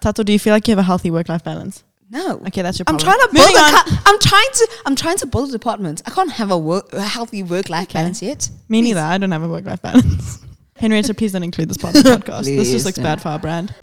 Tato, do you feel like you have a healthy work-life balance? No. Okay, that's your problem. I'm trying to build a co- I'm trying to I'm trying to build a department. I can't have a work a healthy work life Okay. balance yet. Me Please. neither. I don't have a work-life balance. Henrietta, please don't include this part of the podcast. this just looks don't. bad for our brand.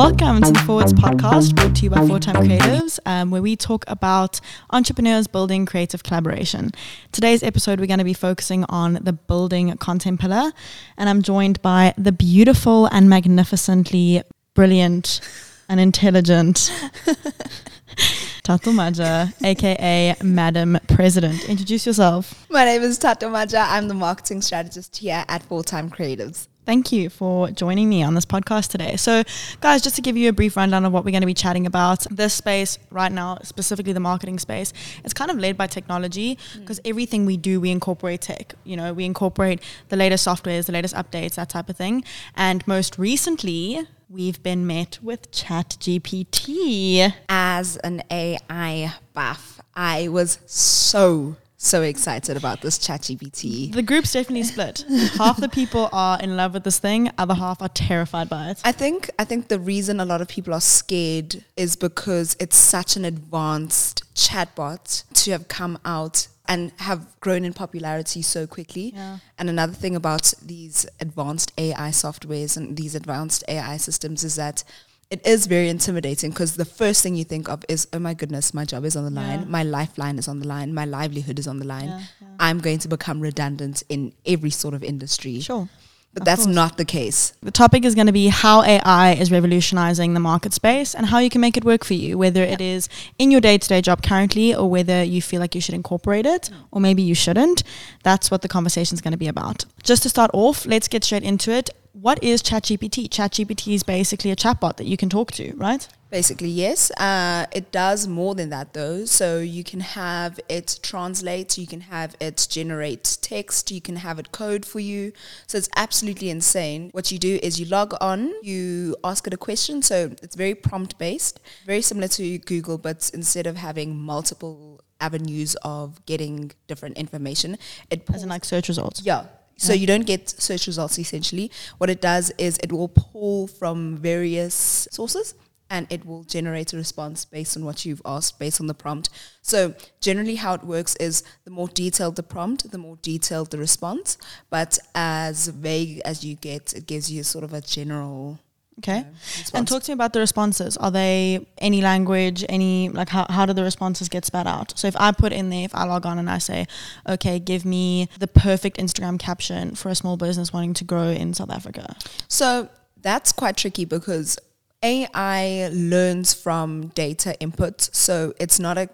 Welcome to the Forwards podcast brought to you by Four Time Creatives, um, where we talk about entrepreneurs building creative collaboration. Today's episode, we're going to be focusing on the building content pillar, and I'm joined by the beautiful and magnificently brilliant and intelligent Tato Maja, aka Madam President. Introduce yourself. My name is Tato Maja. I'm the marketing strategist here at Four Time Creatives. Thank you for joining me on this podcast today. So, guys, just to give you a brief rundown of what we're going to be chatting about, this space right now, specifically the marketing space, it's kind of led by technology mm. because everything we do, we incorporate tech. You know, we incorporate the latest softwares, the latest updates, that type of thing. And most recently, we've been met with ChatGPT. As an AI buff, I was so so excited about this ChatGPT. The group's definitely split. half the people are in love with this thing, other half are terrified by it. I think I think the reason a lot of people are scared is because it's such an advanced chatbot to have come out and have grown in popularity so quickly. Yeah. And another thing about these advanced AI softwares and these advanced AI systems is that it is very intimidating because the first thing you think of is, oh my goodness, my job is on the line, Yeah. my lifeline is on the line, my livelihood is on the line. Yeah, yeah. I'm going to become redundant in every sort of industry. Sure. But Of that's course. not the case. The topic is going to be how AI is revolutionizing the market space and how you can make it work for you, whether it is in your day to day job currently or whether you feel like you should incorporate it or maybe you shouldn't. That's what the conversation is going to be about. Just to start off, let's get straight into it. What is ChatGPT? ChatGPT is basically a chatbot that you can talk to, right? Basically, yes. Uh, it does more than that, though. So you can have it translate, you can have it generate text, you can have it code for you. So it's absolutely insane. What you do is you log on, you ask it a question. So it's very prompt based, very similar to Google, but instead of having multiple avenues of getting different information, it As in like search results. yeah. So you don't get search results essentially. What it does is it will pull from various sources and it will generate a response based on what you've asked, based on the prompt. So generally how it works is the more detailed the prompt, the more detailed the response. But as vague as you get, it gives you sort of a general Okay. And talk to me about the responses. Are they any language, any, like, how, how do the responses get spat out? So if I put in there, if I log on and I say, okay, give me the perfect Instagram caption for a small business wanting to grow in South Africa. So that's quite tricky because AI learns from data input. So it's not a,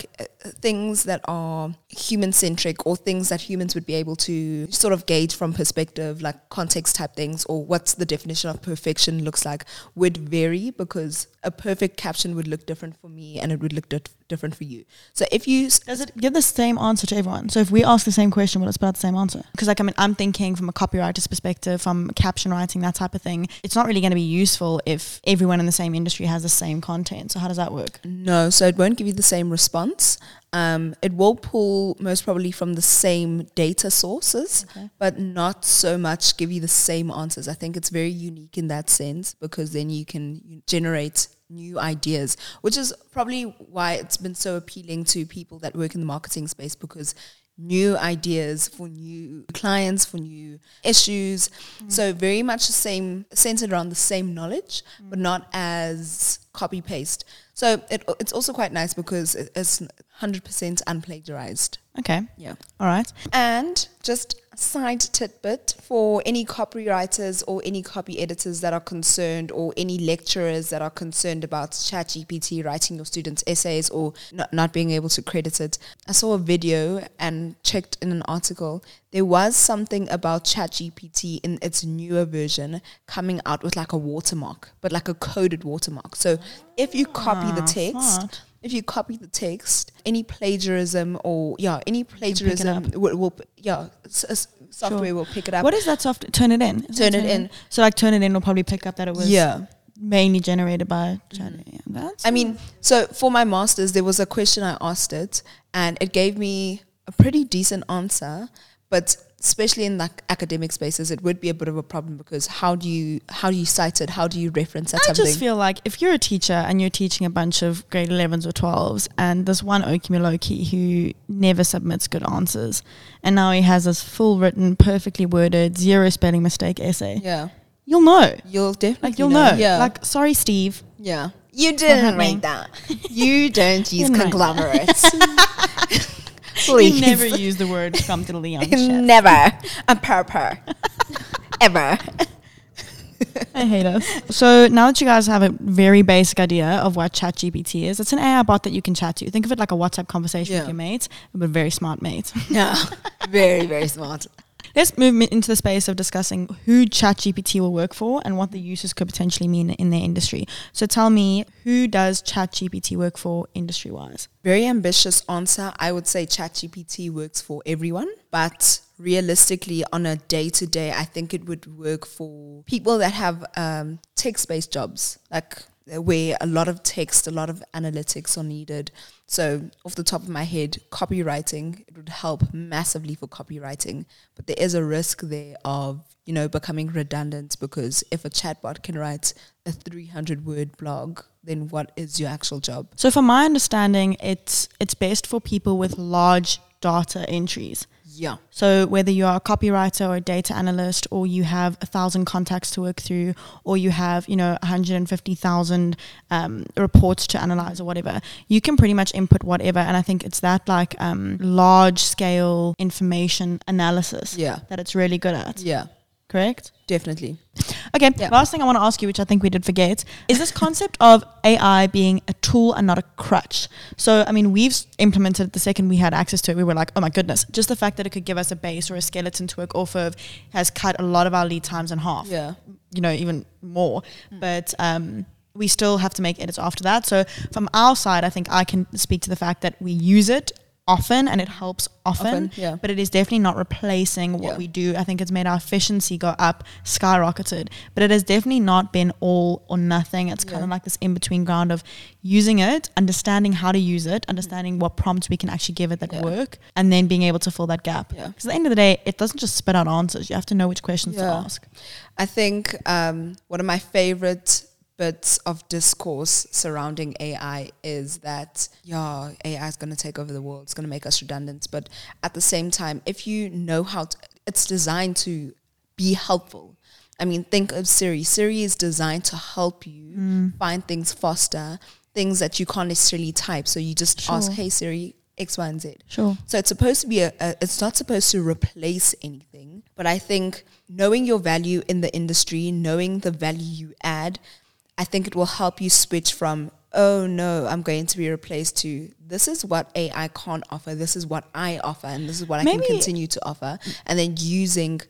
things that are human centric or things that humans would be able to sort of gauge from perspective, like context type things, or what's the definition of perfection looks like, would vary because a perfect caption would look different for me and it would look di- different for you. So if you Does it give the same answer to everyone? So if we ask the same question, will it spit out the same answer? Because like I mean, I'm thinking from a copywriter's perspective, from caption writing, that type of thing. It's not really going to be useful if everyone in the same industry has the same content. So how does that work? No, so it won't give you the same response. Um, it will pull most probably from the same data sources, Okay. but not so much give you the same answers. I think it's very unique in that sense because then you can generate new ideas, which is probably why it's been so appealing to people that work in the marketing space because new ideas for new clients, for new issues. Mm. So very much the same, centered around the same knowledge, mm. but not as copy paste. So it, it's also quite nice because it- it's 100% unplagiarized. Okay. Yeah. All right. And just a side tidbit for any copywriters or any copy editors that are concerned or any lecturers that are concerned about ChatGPT writing your students' essays or not, not being able to credit it. I saw a video and checked in an article. There was something about ChatGPT in its newer version coming out with like a watermark, but like a coded watermark. So if you copy the Ah, text, smart. If you copy the text, any plagiarism or yeah, any plagiarism will, will yeah, s- software will pick it up. What is that software? Turnitin. Is Turnitin. So like Turnitin will probably pick up that it was. yeah, mainly generated by. Mm-hmm. Yeah, that's I mean, so for my masters, there was a question I asked it, and it gave me a pretty decent answer. But especially in like academic spaces, it would be a bit of a problem because how do you how do you cite it? How do you reference that I something? just feel like if you're a teacher and you're teaching a bunch of grade 11s or 12s, and there's one Okimoloki who never submits good answers, and now he has this full written, perfectly worded, zero spelling mistake essay, yeah, you'll know. you'll definitely Like, you'll know. Yeah, Like, sorry, Steve. yeah. You didn't write that. You don't use Didn't conglomerates. You never use the word come to the Leon. Never. A purr Ever. I hate us. So now that you guys have a very basic idea of what ChatGPT is, it's an AI bot that you can chat to. Think of it like a WhatsApp conversation Yeah. with your mates, but very smart mates. Yeah. Very, very smart. Let's move into the space of discussing who ChatGPT will work for and what the uses could potentially mean in their industry. So tell me, who does ChatGPT work for industry wise? Very ambitious answer. I would say ChatGPT works for everyone, but realistically, on a day to day, I think it would work for people that have um, text based jobs, like where a lot of text, a lot of analytics are needed. So, off the top of my head, copywriting, it would help massively for copywriting, but there is a risk there of you know becoming redundant because if a chatbot can write a 300 word blog then what is your actual job So from my understanding, it's it's best for people with large data entries. Yeah So whether you are a copywriter or a data analyst, or you have a thousand contacts to work through, or you have you know 150,000 um, reports to analyze or whatever, you can pretty much input whatever. And I think it's that like um, large scale information analysis Yeah. that it's really good at. Yeah, Correct. definitely. Okay. Yeah. Last thing I want to ask you, which I think we did forget, is this concept of AI being a tool and not a crutch. So, I mean, we've implemented it the second we had access to it. We were like, oh my goodness, just the fact that it could give us a base or a skeleton to work off of has cut a lot of our lead times in half. Yeah. You know, even more. But um, we still have to make edits after that. So, from our side, I think I can speak to the fact that we use it often and it helps often, Often, yeah. but it is definitely not replacing what Yeah. we do. I think it's made our efficiency go up, skyrocketed, but it has definitely not been all or nothing. It's kind of like this in between ground of using it, understanding how to use it, understanding what prompts we can actually give it that Yeah. work, and then being able to fill that gap. Yeah. Because at the end of the day, it doesn't just spit out answers. You have to know which questions to ask. I think um, one of my favorite bits of discourse surrounding AI is that, yeah, AI is going to take over the world. It's going to make us redundant. But at the same time, if you know how to, it's designed to be helpful. I mean, think of Siri. Siri is designed to help you mm. find things faster, things that you can't necessarily type. So you just ask, hey, Siri, X, Y, and Z. Sure. So it's supposed to be a, a, it's not supposed to replace anything. But I think knowing your value in the industry, knowing the value you add, I think it will help you switch from, oh no, I'm going to be replaced to this is what AI can't offer, this is what I offer, and this is what I can continue to offer. And then using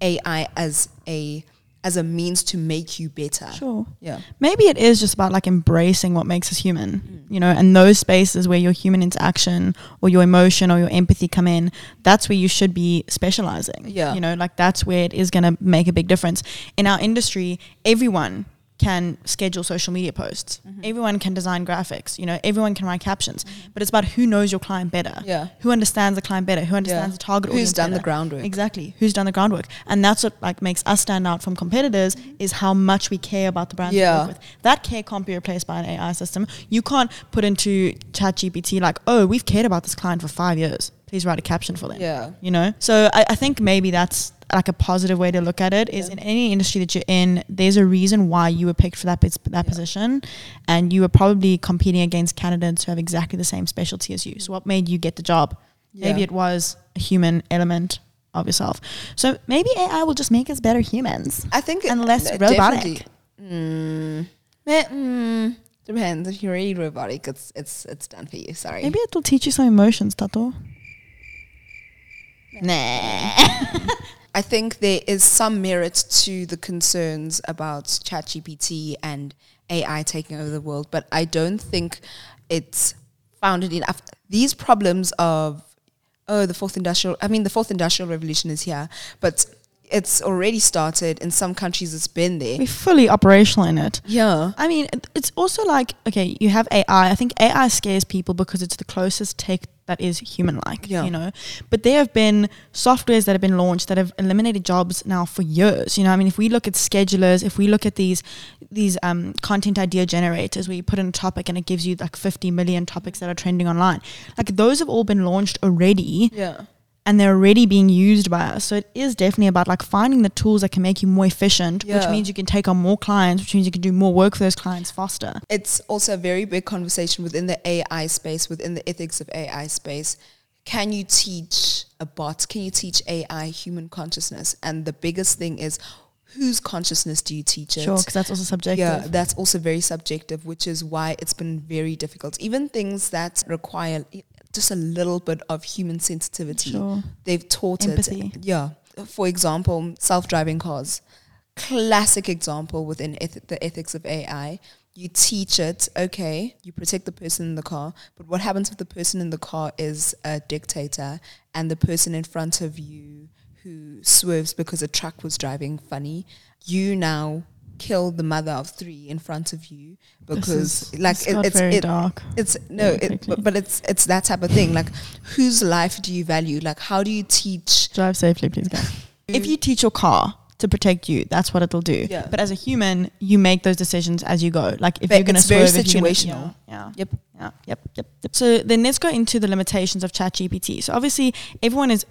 AI as a as a means to make you better. Sure. Yeah. Maybe it is just about like embracing what makes us human, mm. you know, and those spaces where your human interaction or your emotion or your empathy come in, that's where you should be specializing. Yeah. You know, like that's where it is going to make a big difference. In our industry, everyone can schedule social media posts. Mm-hmm. Everyone can design graphics, you know, everyone can write captions, but it's about who knows your client better. Yeah. Who understands the client better, who understands the target Who's audience done the groundwork. Exactly. Who's done the groundwork. And that's what like makes us stand out from competitors is how much we care about the brands we Yeah. work with. That care can't be replaced by an AI system. You can't put into ChatGPT like, oh, we've cared about this client for five years. Please write a caption for them. Yeah. You know? So I, I think maybe that's like a positive way to look at it is Yeah. in any industry that you're in, there's a reason why you were picked for that that Yeah. position, and you were probably competing against candidates who have exactly the same specialty as you. So what made you get the job? Maybe it was a human element of yourself. So maybe AI will just make us better humans. I think And less it robotic. Mm, mm, depends. If you're really robotic, it's it's it's done for you. Sorry. Maybe it'll teach you some emotions, Tato. Nah. I think there is some merit to the concerns about ChatGPT and AI taking over the world, but I don't think it's founded enough. These problems of oh, the fourth industrial I mean the fourth industrial revolution is here, but it's already started. In some countries, it's been there. We're fully operational in it. Yeah. I mean, it's also like okay, you have AI. I think AI scares people because it's the closest tech that is human-like. Yeah. You know, but there have been softwares that have been launched that have eliminated jobs now for years. You know, I mean, if we look at schedulers, if we look at these these um, content idea generators, where you put in a topic and it gives you like 50 million topics that are trending online, like those have all been launched already Yeah. And they're already being used by us. So it is definitely about like finding the tools that can make you more efficient, which means you can take on more clients, which means you can do more work for those clients faster. It's also a very big conversation within the AI space, within the ethics of AI space. Can you teach a bot? Can you teach AI human consciousness? And the biggest thing is whose consciousness do you teach it? Sure, because that's also subjective. Yeah, that's also very subjective, which is why it's been very difficult. Even things that require just a little bit of human sensitivity, Sure. they've taught Empathy. it. Yeah. For example, self-driving cars, classic example within eth- the ethics of AI. You teach it, okay, you protect the person in the car, but what happens if the person in the car is a dictator and the person in front of you who swerves because a truck was driving funny, you now kill the mother of three in front of you because is- like it, it's very it, dark. it's no, Very it, but, but it's it's that type of thing. Like, whose life do you value? Like, how do you teach? Drive safely, please, guys. if you teach your car to protect you, that's what it'll do. Yeah. But as a human, you make those decisions as you go. Like if But you're going to it's very swerve, gonna- situational. yeah, Yep. yeah, yep, yep, yep. So then let's go into the limitations of ChatGPT. So obviously, everyone is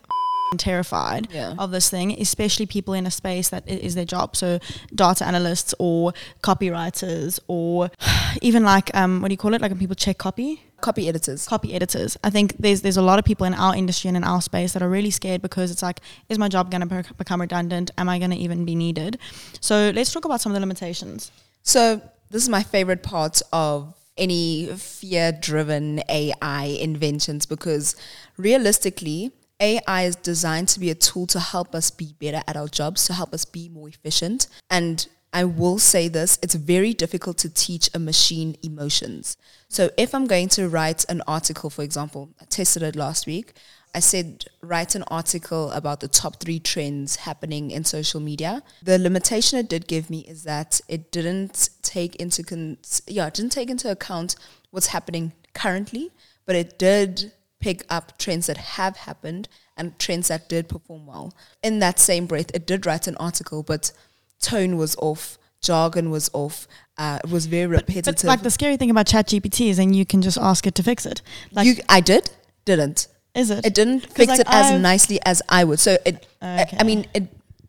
terrified Yeah. of this thing, especially people in a space that is their job. So data analysts or copywriters or even like um, what do you call it? Like when people check copy Copy editors. copy editors. I think there's there's a lot of people in our industry and in our space that are really scared because it's like, is my job going to become redundant? Am I going to even be needed? So let's talk about some of the limitations. So this is my favorite part of any fear-driven AI inventions because realistically, AI is designed to be a tool to help us be better at our jobs, to help us be more efficient. And I will say this, it's very difficult to teach a machine emotions. So if I'm going to write an article, for example, I tested it last week. I said, write an article about the top three trends happening in social media. The limitation it did give me is that it didn't take into con- yeah, didn't take into account what's happening currently, but it did pick up trends that have happened and trends that did perform well. In that same breath, it did write an article, but tone was off, jargon was off, uh, it was very repetitive. But like the scary thing about ChatGPT is then you can just ask it to fix it. Like, you, I did, didn't. is it? It didn't fix like, it as I've- nicely as I would. So it, I, I mean, it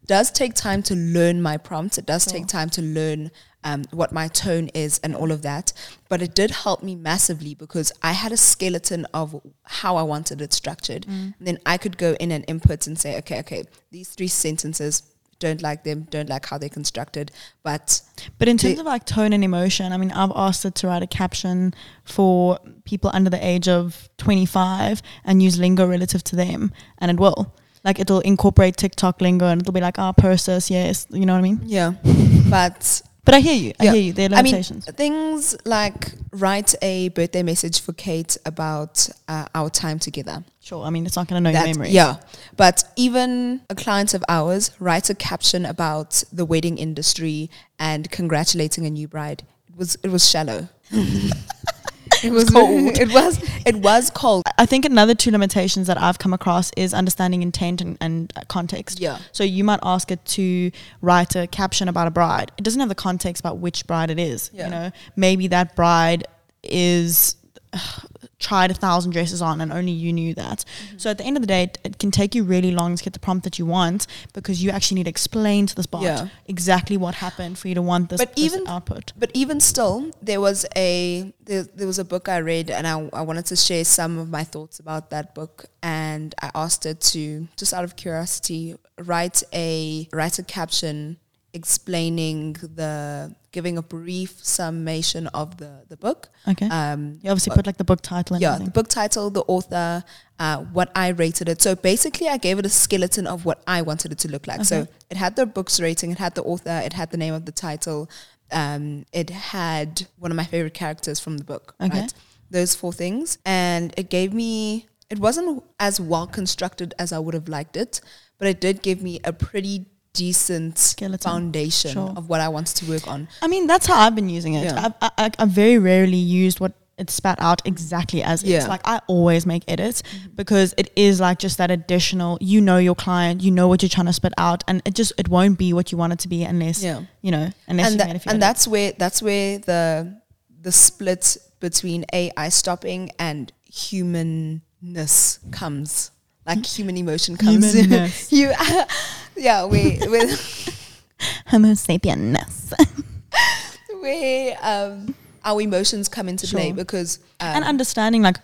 does take time to learn my prompts. It does take time to learn um, what my tone is and all of that. But it did help me massively because I had a skeleton of how I wanted it structured. Mm. And then I could go in and input and say, okay, okay, these three sentences, don't like them, don't like how they're constructed. But But in terms of like tone and emotion, I mean, I've asked it to write a caption for people under the age of 25 and use lingo relative to them, and it will. Like it'll incorporate TikTok lingo and it'll be like, ah, purses, yes, you know what I mean? yeah, but But I hear you. I Yeah. hear you. There are I mean, things like write a birthday message for Kate about uh, our time together. sure. I mean, it's not going to know your That- memory. Yeah. But even a client of ours writes a caption about the wedding industry and congratulating a new bride. It was it was shallow. it was cold. It was it was cold. I think another two limitations that I've come across is understanding intent and, and context. Yeah. So you might ask it to write a caption about a bride. It doesn't have the context about which bride it is. Yeah. You know, maybe that bride is tried a thousand dresses on and only you knew that. Mm-hmm. So at the end of the day, it, it can take you really long to get the prompt that you want because you actually need to explain to this bot Yeah. exactly what happened for you to want this, But this even- output. But even still, there was a there, there was a book I read, and I, I wanted to share some of my thoughts about that book. And I asked it to just out of curiosity write a write a caption explaining the giving a brief summation of the the book. Okay. Um, you obviously put like the book title and yeah, the book title, the author, uh, what I rated it. So basically, I gave it a skeleton of what I wanted it to look like. So it had the book's rating, it had the author, it had the name of the title, um, it had one of my favorite characters from the book. Okay. Right? Those four things, and it gave me. It wasn't as well constructed as I would have liked it, but it did give me a pretty decent Skeleton. foundation Sure. of what I wanted to work on. I mean, that's how I've been using it. Yeah. I've, I, I've very rarely used what it spat out exactly as Yeah. it's like I always make edits mm-hmm. because it is like just that additional you know your client you know what you're trying to spit out and it just it won't be what you want it to be unless Yeah. you know unless and you that, made a few and edits. that's where that's where the the split between AI stopping and humanness comes. Like hmm? human emotion comes. You, yeah, we with Homo sapiens where um, our emotions come into play because um, and understanding like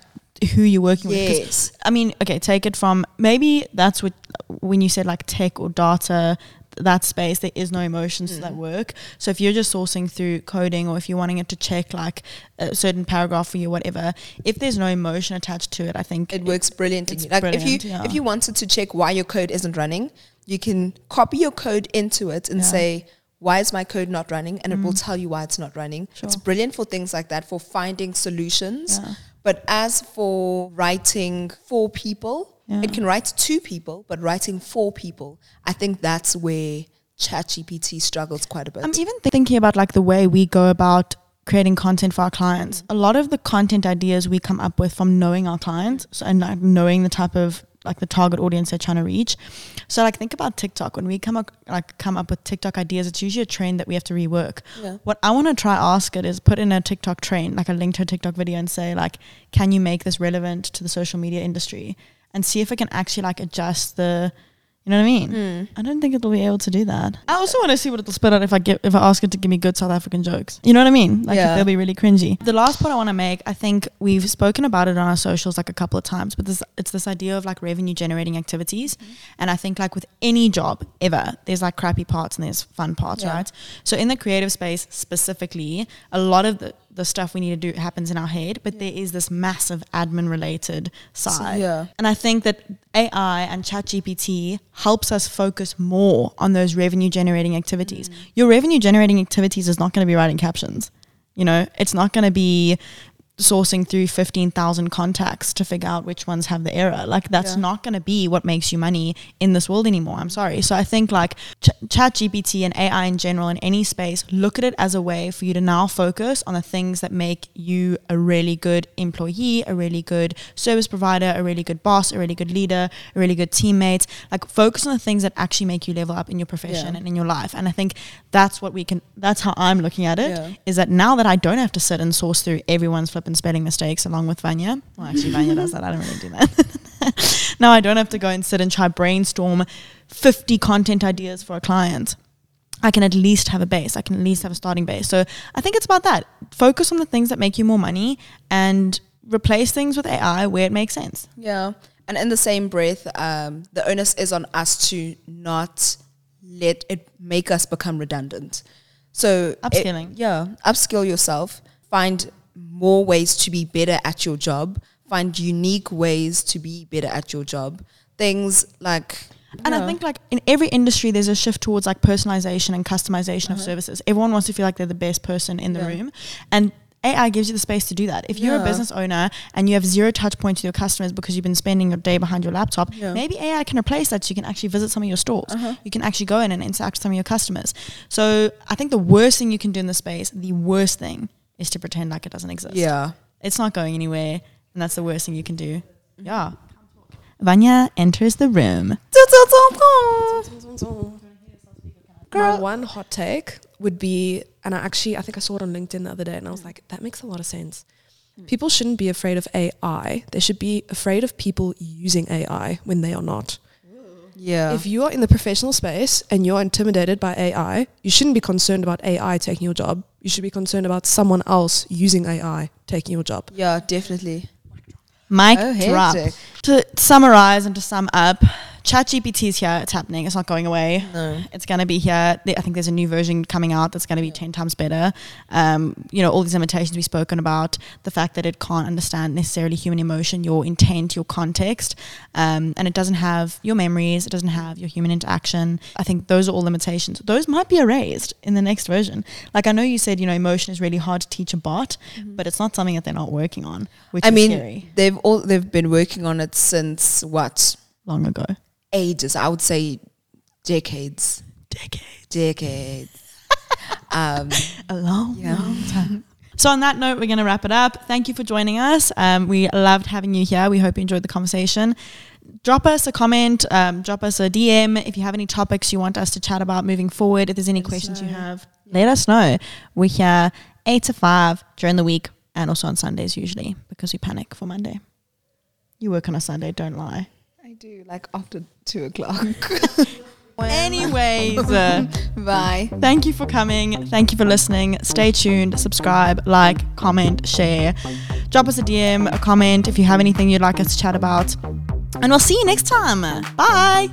who you're working with. yes, I mean okay take it from maybe that's what when you said like tech or data that space there is no emotions to Mm. that work so if you're just sourcing through coding or if you're wanting it to check like a certain paragraph for you whatever if there's no emotion attached to it i think it works brilliantly. It's Like if you yeah. if you wanted to check why your code isn't running, you can copy your code into it and Yeah. say, "Why is my code not running?" And it will mm. tell you why it's not running. It's brilliant for things like that for finding solutions. Yeah. But as for writing for people, Yeah. it can write to people, but writing for people, I think that's where ChatGPT struggles quite a bit. I'm even thinking about like the way we go about creating content for our clients. Mm. A lot of the content ideas we come up with from knowing our clients so, and like knowing the type of like the target audience they're trying to reach. So like think about TikTok. When we come up like come up with TikTok ideas, it's usually a trend that we have to rework. Yeah. What I want to try ask it is put in a TikTok train, like a link to a TikTok video and say like, can you make this relevant to the social media industry? And see if it can actually like adjust the you know what I mean? Hmm. I don't think it'll be able to do that. I also want to see what it'll spit out if I get if I ask it to give me good South African jokes. You know what I mean? Like if Yeah. they'll be really cringy. The last point I want to make, I think we've spoken about it on our socials like a couple of times, but this it's this idea of like revenue generating activities. And I think like with any job ever, there's like crappy parts and there's fun parts, Yeah. right? So in the creative space specifically, a lot of the the stuff we need to do happens in our head, but there is this massive admin related side. yeah. And I think that AI and ChatGPT helps us focus more on those revenue generating activities. Mm. Your revenue generating activities is not going to be writing captions. You know, it's not going to be sourcing through 15,000 contacts to figure out which ones have the error. Like that's Yeah. not going to be what makes you money in this world anymore. I'm sorry. So I think like Ch- ChatGPT and AI in general in any space, look at it as a way for you to now focus on the things that make you a really good employee, a really good service provider, a really good boss, a really good leader, a really good teammate. Like focus on the things that actually make you level up in your profession Yeah. and in your life. And I think that's what we can that's how I'm looking at it. Yeah. Is that now that I don't have to sit and source through everyone's flipping spelling mistakes along with Vanya. Well, actually, Vanya does that. I don't really do that. now I don't have to go and sit and try brainstorm 50 content ideas for a client. I can at least have a base. I can at least have a starting base. So I think it's about that. Focus on the things that make you more money and replace things with AI where it makes sense. Yeah. And in the same breath, um, the onus is on us to not let it make us become redundant. So it- Upskilling. yeah, upskill yourself. Find more ways to be better at your job. Find unique ways to be better at your job. Things like And I think like in every industry, there's a shift towards like personalization and customization of services. Everyone wants to feel like they're the best person in the Yeah. room, and AI gives you the space to do that. If you're a business owner and you have zero touch points with your customers because you've been spending your day behind your laptop, Yeah. maybe AI can replace that so you can actually visit some of your stores. Uh-huh. You can actually go in and interact with some of your customers. So I think the worst thing you can do in the space, the worst thing, is to pretend like it doesn't exist. yeah, It's not going anywhere, and that's the worst thing you can do. Yeah. Vanya enters the room. My one hot take would be, and I actually, I think I saw it on LinkedIn the other day, and I was like, that makes a lot of sense. Hmm. People shouldn't be afraid of AI. They should be afraid of people using AI when they are not. Yeah, If you are in the professional space and you're intimidated by AI, you shouldn't be concerned about AI taking your job. You should be concerned about someone else using AI taking your job. yeah, definitely. Mic Oh, drop. hectic. To summarize and to sum up, ChatGPT is here. It's happening. It's not going away. No. It's going to be here. I think there's a new version coming out that's going to be 10 times better. Um, you know, all these limitations we've spoken about, the fact that it can't understand necessarily human emotion, your intent, your context, um, and it doesn't have your memories, it doesn't have your human interaction. I think those are all limitations. Those might be erased in the next version. Like I know you said, you know, emotion is really hard to teach a bot, but it's not something that they're not working on, which I is mean, scary. they've all they've been working on it since what Long ago. Ages? I would say decades. Decades. decades. um, A long, Yeah. long time. So on that note, we're going to wrap it up. Thank you for joining us. Um, we loved having you here. We hope you enjoyed the conversation. Drop us a comment, um, drop us a DM if you have any topics you want us to chat about moving forward. If there's any Let questions you have, let us know. We're here eight to five during the week and also on Sundays usually because we panic for Monday. You work on a Sunday, don't lie. Do like after two o'clock. Anyways, uh, Bye. thank you for coming. Thank you for listening. Stay tuned, subscribe, like, comment, share. Drop us a DM, a comment if you have anything you'd like us to chat about. And we'll see you next time. Bye.